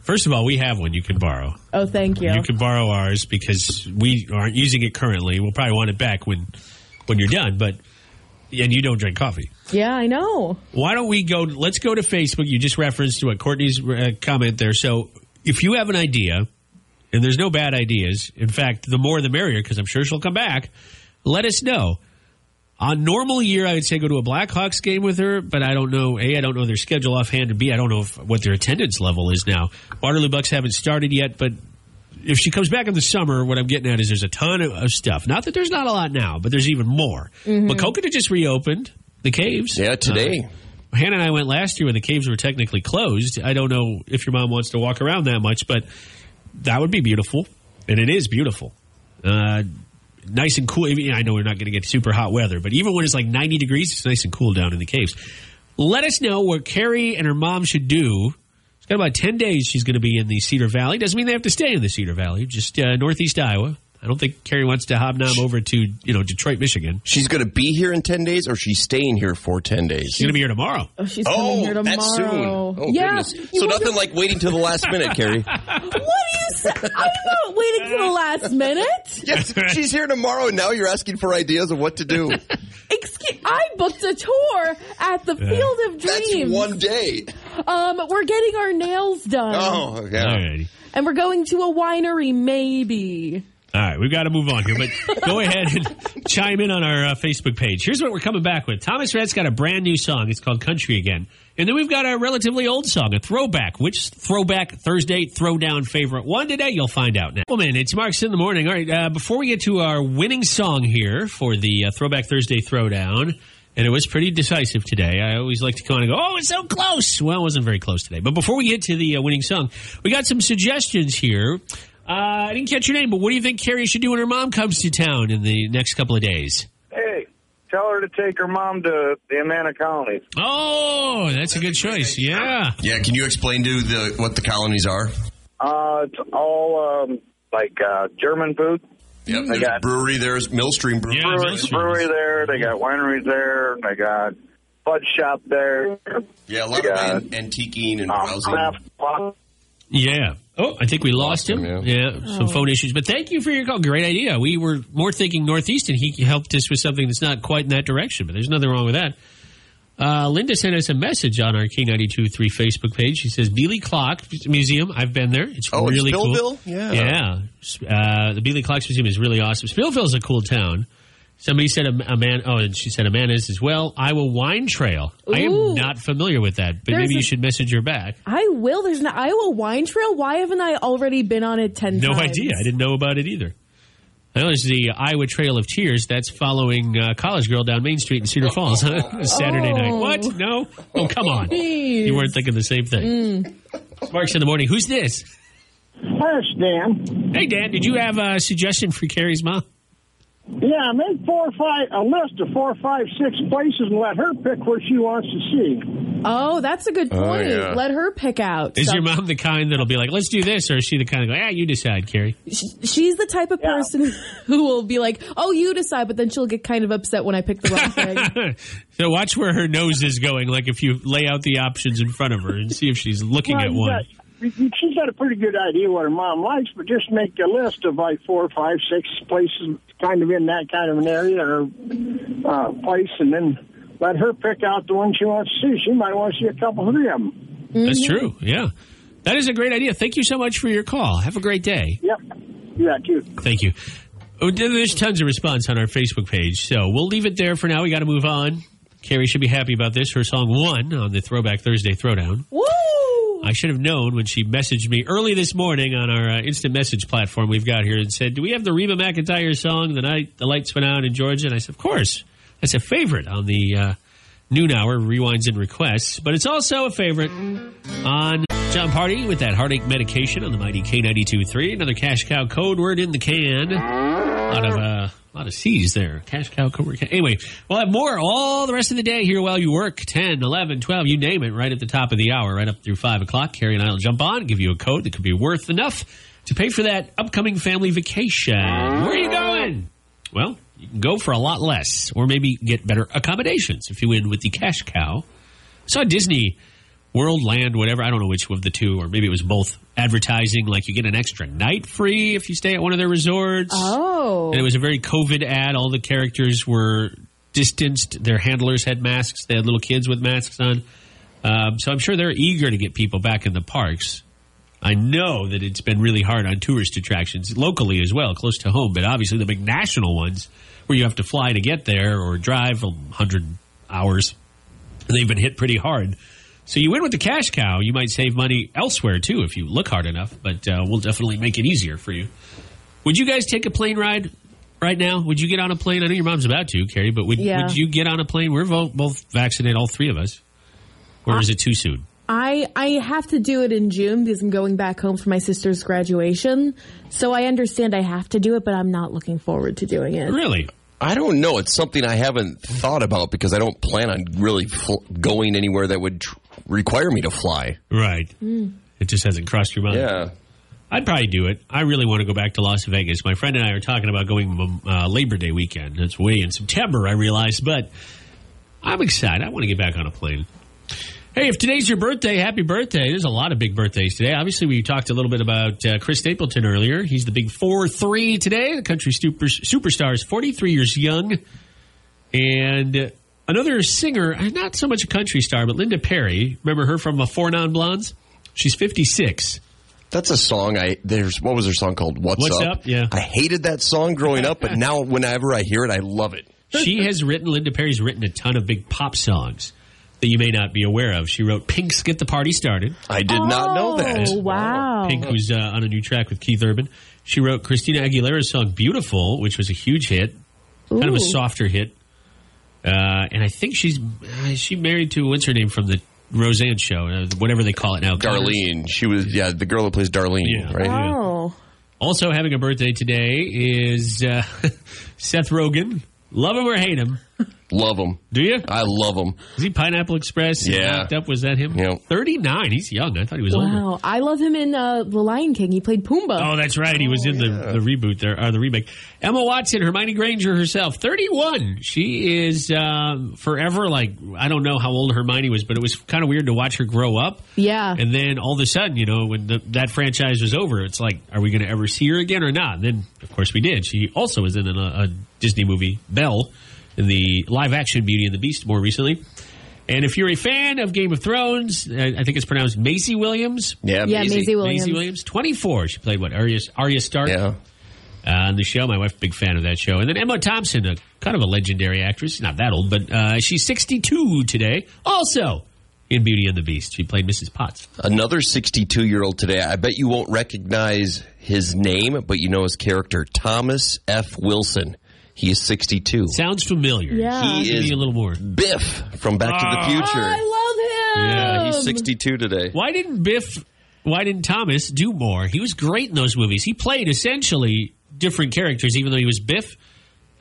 First of all, we have one you can borrow. Oh, thank you. You can borrow ours because we aren't using it currently. We'll probably want it back when when you're done. But and you don't drink coffee. yeah, I know. Why don't we go? Let's go to Facebook. You just referenced what Courtney's uh, comment there. So if you have an idea, and there's no bad ideas. In fact, the more the merrier, because I'm sure she'll come back. Let us know. On normal year, I would say go to a Blackhawks game with her, but I don't know. A, I don't know their schedule offhand, and B, I don't know if, what their attendance level is now. Waterloo Bucks haven't started yet, but if she comes back in the summer, what I'm getting at is there's a ton of, of stuff. Not that there's not a lot now, but there's even more. But Coconut just reopened the caves. Yeah, today. Uh, Hannah and I went last year when the caves were technically closed. I don't know if your mom wants to walk around that much, but that would be beautiful, and it is beautiful. Uh, nice and cool. I, mean, I know we're not going to get super hot weather, but even when it's like 90 degrees, it's nice and cool down in the caves. Let us know what Kerri and her mom should do. It's got about 10 days she's going to be in the Cedar Valley. Doesn't mean they have to stay in the Cedar Valley, just uh, northeast Iowa. I don't think Kerri wants to hobnob over to, you know, Detroit, Michigan. She's going to be here in 10 days or she's staying here for 10 days? She's going to be here tomorrow. Oh, she's coming here tomorrow. that's soon. Oh, yeah. goodness. You So wonder- nothing like waiting till the last minute, Kerri. What do you say? I'm not waiting to the last minute. [LAUGHS] [LAUGHS] yes, she's here tomorrow, and now you're asking for ideas of what to do. Excuse, I booked a tour at the Field of That's Dreams. one day. Um, we're getting our nails done, Oh, yeah. All and we're going to a winery, maybe. All right, we've got to move on here, but go ahead and chime in on our uh, Facebook page. Here's what we're coming back with. Thomas Rhett's got a brand new song. It's called Country Again. And then we've got a relatively old song, a throwback. Which throwback Thursday throwdown favorite one today? You'll find out now. Well, man, it's Mark's in the morning. All right, uh, before we get to our winning song here for the uh, Throwback Thursday throwdown, and it was pretty decisive today. I always like to kind of go, oh, it's so close. Well, it wasn't very close today. But before we get to the uh, winning song, we got some suggestions here. Uh, I didn't catch your name, but what do you think Kerri should do when her mom comes to town in the next couple of days? Hey, tell her to take her mom to the Amana colonies. Oh, that's a good choice. Yeah. Yeah, can you explain to the what the colonies are? Uh, it's all um, like uh, German food. Yep, I there's got- a brewery. There's Millstream Brewery. Yeah, Brewery, Millstream. brewery there. They got wineries there. They got fudge shop there. Yeah, a lot Yeah. of an- antiquing and Um, browsing. craft. Yeah. Oh, I think we lost, Lost him. him, Yeah, some phone issues. But thank you for your call. Great idea. We were more thinking northeast, and he helped us with something that's not quite in that direction. But there's nothing wrong with that. Uh, Linda sent us a message on our K92.3 Facebook page. She says, Bily Clock Museum. I've been there. It's Oh, in really cool. Spillville? Yeah. Yeah. Uh, the Bily Clocks Museum is really awesome. Spillville's a cool town. Somebody said a, a man. Oh, and she said Amana's as well. Iowa Wine Trail. I am not familiar with that, but There's maybe you a- should message her back. I will. There's an Iowa wine trail. Why haven't I already been on it ten No times? idea. I didn't know about it either. I know there's the Iowa Trail of Tears. That's following uh, College Girl down Main Street in Cedar [LAUGHS] Falls [LAUGHS] Saturday night. What? No? Oh, come on. Please. You weren't thinking the same thing. Marks in the morning. Who's this? Yes, Dan. Hey, Dan, did you have a suggestion for Kerri's mom? Yeah, make four or five a list of four, five, six places and let her pick where she wants to see. Oh, that's a good point. yeah. Let her pick out. Is some- your mom the kind that'll be like, let's do this? Or is she the kind of go, ah, you decide, Kerri? She's the type of Yeah. person [LAUGHS] who will be like, "Oh, you decide," but then she'll get kind of upset when I pick the wrong thing. [LAUGHS] so watch where her nose is going, like if you lay out the options in front of her and see if she's looking Well, at one. got- she's got a pretty good idea what her mom likes, but just make a list of like four, five, six places kind of in that kind of an area or uh, place, and then let her pick out the one she wants to see. She might want to see a couple, three of them. That's true. Yeah. That is a great idea. Thank you so much for your call. Have a great day. Yep. Yeah, too. Thank you. Oh, There's tons of response on our Facebook page, so we'll leave it there for now. We got to move on. Kerri should be happy about this. Her song won on the Throwback Thursday Throwdown. Woo! I should have known when she messaged me early this morning on our uh, instant message platform we've got here and said, "Do we have the Reba McEntire song the night the lights went out in Georgia?" And I said, "Of course. That's a favorite on the uh, noon hour rewinds and requests, but it's also a favorite on Jon Pardi with that heartache medication on the mighty K92.3. Another cash cow code word in the can. A lot of uh, a lot of C's there. Cash cow word. Anyway, we'll have more all the rest of the day here while you work. 10, 11, 12, you name it, right at the top of the hour, right up through 5 o'clock. Kerri and I will jump on, and give you a code that could be worth enough to pay for that upcoming family vacation. Where are you going? Well, you can go for a lot less, or maybe get better accommodations if you win with the cash cow. I saw Disney World, Land, whatever. I don't know which of the two, or maybe it was both. Advertising like you get an extra night free if you stay at one of their resorts. Oh, And it was a very COVID ad. All the characters were distanced. Their handlers had masks. They had little kids with masks on. Um, so I'm sure they're eager to get people back in the parks. I know that it's been really hard on tourist attractions locally as well, close to home, but obviously the big national ones where you have to fly to get there or drive a 100 hours, they've been hit pretty hard. So you win with the cash cow, you might save money elsewhere too if you look hard enough, but uh, we'll definitely make it easier for you. Would you guys take a plane ride right now? Would you get on a plane? I know your mom's about to, Kerri, but would, Yeah. would you get on a plane? We're both, both vaccinated, all three of us. Or is it too soon? I I have to do it in June because I'm going back home for my sister's graduation. So I understand I have to do it, but I'm not looking forward to doing it. Really? I don't know. It's something I haven't thought about because I don't plan on really fl- going anywhere that would tr- require me to fly. Right. It just hasn't crossed your mind. Yeah. I'd probably do it. I really want to go back to Las Vegas. My friend and I are talking about going uh, Labor Day weekend. That's way in September, I realize, but I'm excited. I want to get back on a plane. Hey, if today's your birthday, happy birthday. There's a lot of big birthdays today. Obviously, we talked a little bit about uh, Chris Stapleton earlier. He's the big 4 3 today. The country super, superstar is 43 years young. And uh, another singer, uh, not so much a country star, but Linda Perry. Remember her from uh, Four Non Blondes? She's 56. That's a song I there's what was her song called? What's, What's up? Up? Yeah. I hated that song growing up, but now whenever I hear it, I love it. she [LAUGHS] has written linda perry's written a ton of big pop songs that you may not be aware of she wrote pink's get the party started I did not know that. Oh, wow. pink who's uh, on a new track with keith urban she wrote christina aguilera's song beautiful which was a huge hit kind of a softer hit uh, and i think she's uh, she married to what's her name from the roseanne show uh, whatever they call it now Connors. Darlene. She was yeah, the girl that plays Darlene, Yeah. right? Oh, also having a birthday today is uh, [LAUGHS] seth rogen love him or hate him Love him. do you I love him. Is he Pineapple Express? Yeah. Locked up? Was that him? Yeah. 39. He's young. I thought he was older. wow! I love him in uh, The Lion King. He played Pumbaa. Oh, that's right. He was in the, the reboot there, or the remake. Emma Watson, Hermione Granger herself, 31. She is um, forever like, I don't know how old Hermione was, but it was kind of weird to watch her grow up. yeah. And then all of a sudden, you know, when the, that franchise was over, it's like, are we going to ever see her again or not? And then, of course, we did. She also was in a, a Disney movie, Belle, in the live action Beauty and the Beast more recently. And if you're a fan of Game of Thrones, uh, I think it's pronounced Maisie Williams. Yeah, Yeah, Maisie. Maisie Williams. Maisie Williams, 24. She played what? Arya, Arya Stark Yeah. uh, on the show. My wife's a big fan of that show. And then Emma Thompson, a kind of a legendary actress. Not that old, but uh, she's 62 today. Also in Beauty and the Beast. She played Mrs. Potts. Another 62 year old today. I bet you won't recognize his name, but you know his character, Thomas F. Wilson. He is 62. Sounds familiar. Yeah. He is a little more. Biff from Back to the ah. Future. I love him. yeah, he's 62 today. Why didn't Biff, why didn't Thomas do more? He was great in those movies. He played essentially different characters, even though he was Biff.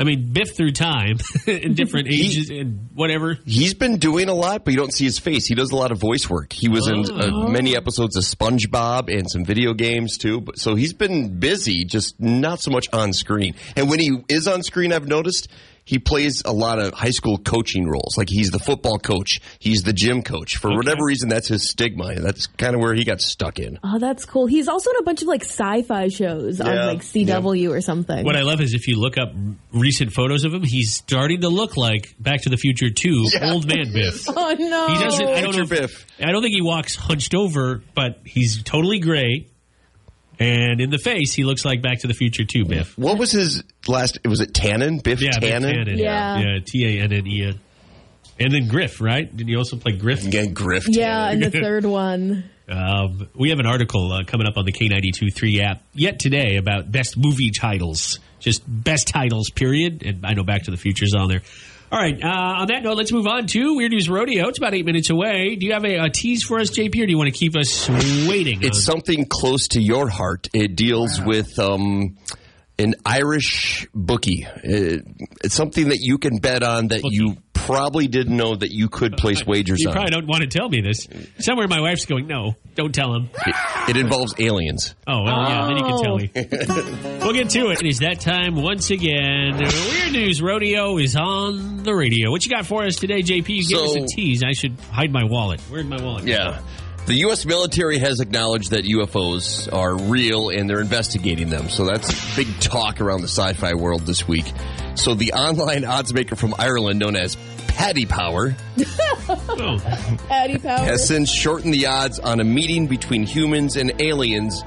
I mean, Biff through time [LAUGHS] in different ages and whatever. He's been doing a lot, but you don't see his face. He does a lot of voice work. He was in uh, many episodes of SpongeBob and some video games too. But, so he's been busy, just not so much on screen. And when he is on screen, I've noticed he plays a lot of high school coaching roles. Like he's the football coach, he's the gym coach. For whatever reason, that's his stigma. and That's kind of where he got stuck in. Oh, that's cool. He's also in a bunch of like sci-fi shows on like CW or something. What I love is if you look up recent photos of him, he's starting to look like Back to the Future 2, [LAUGHS] Yeah. old man Biff. [LAUGHS] oh no. He doesn't. I don't know. If, Biff. I don't think he walks hunched over, but he's totally gray. And in the face, he looks like Back to the Future too, Biff. What was his last? Was it Tannen? Biff Yeah, Biff Tannen? Tannen. Yeah. yeah, T A N N E N. And then Griff, right? Did he also play Griff? Again, Griff. Yeah, and the third one. [LAUGHS] Um, we have an article uh, coming up on the K92 3 app yet today about best movie titles. Just best titles, period. And I know Back to the Future's on there. All right. Uh, on that note, let's move on to Weird News Rodeo. It's about eight minutes away. Do you have a, a tease for us, JP, or do you want to keep us waiting? It's on- something close to your heart. It deals with um, an Irish bookie. It- it's something that you can bet on that you probably didn't know that you could place wagers on it. you on. probably don't want to tell me this. Somewhere my wife's going, no, don't tell him. It, it involves aliens. Oh, well, yeah, then you can tell Oh. me. [LAUGHS] we'll get to it. It is that time once again. Weird News Rodeo is on the radio. What you got for us today, JP? You gave us a tease. I should hide my wallet. Where'd my wallet? go? Yeah. The U.S. military has acknowledged that UFOs are real and they're investigating them. So that's big talk around the sci fi world this week. So the online odds maker from Ireland, known as Paddy Power, [LAUGHS] Paddy Power. has since shortened the odds on a meeting between humans and aliens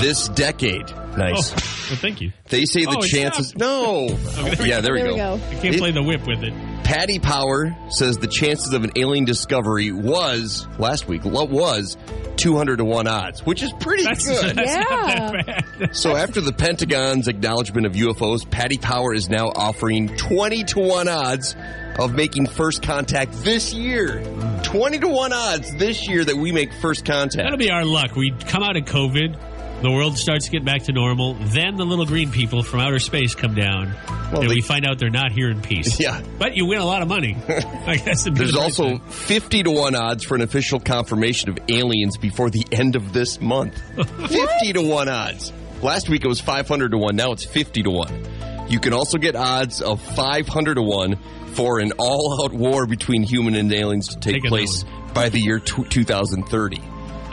this decade. Nice. oh, well, thank you. They say the Oh, it's chances. stopped. No. [LAUGHS] yeah, there, There we we go. go. I can't It- play the whip with it. Paddy Power says the chances of an alien discovery was last week what was 200 to 1 odds, which is pretty That's, good. that's Yeah. not that bad. so after the Pentagon's acknowledgement of UFOs, Paddy Power is now offering 20 to 1 odds of making first contact this year. 20 to 1 odds this year that we make first contact. That'll be our luck. We come out of COVID. The world starts to get back to normal. Then the little green people from outer space come down, Well, and they- we find out they're not here in peace. [LAUGHS] Yeah. but you win a lot of money. [LAUGHS] I guess it'd There's also thing. 50 to 1 odds for an official confirmation of aliens before the end of this month. [LAUGHS] 50 to 1 odds. Last week it was 500 to 1, now it's 50 to 1. You can also get odds of 500 to 1 for an all out war between human and aliens to take Take place by the year tw 2030.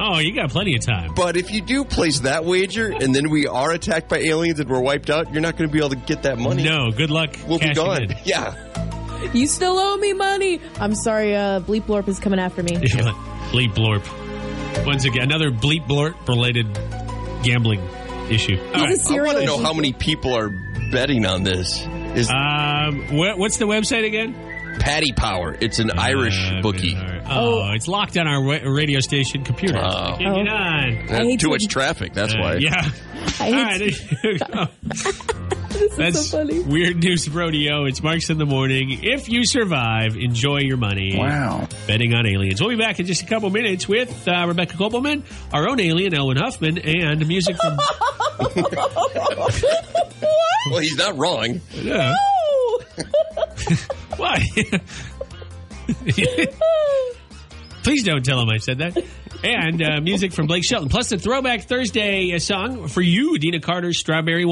Oh, you got plenty of time. But if you do place that wager and then we are attacked by aliens and we're wiped out, you're not going to be able to get that money. No, good luck. We'll be gone. in. [LAUGHS] Yeah. You still owe me money. I'm sorry, uh, Bleep Blorp is coming after me. Yeah. [LAUGHS] Bleep blorp. Once again, another bleep blorp related gambling issue. All He's a right. I want to know how many people are betting on this. Is Um, wh- what's the website again? Paddy Power. It's an Irish Uh, bookie. All right. Oh, it's locked on our wa- radio station computer. Oh. I can't get on. Hate too to- much traffic. That's Uh, why. yeah. I All hate right. there you go. [LAUGHS] This That's is so funny. Weird News Rodeo. It's Marks in the Morning. If you survive, enjoy your money. Wow. Betting on aliens. We'll be back in just a couple minutes with uh, Rebecca Kopelman, our own alien, Elwin Huffman, and music from. [LAUGHS] Well, he's not wrong. Yeah. [LAUGHS] Why? [LAUGHS] Please don't tell him I said that. And uh, music from Blake Shelton. Plus, the Throwback Thursday uh, song for you, Deana Carter's Strawberry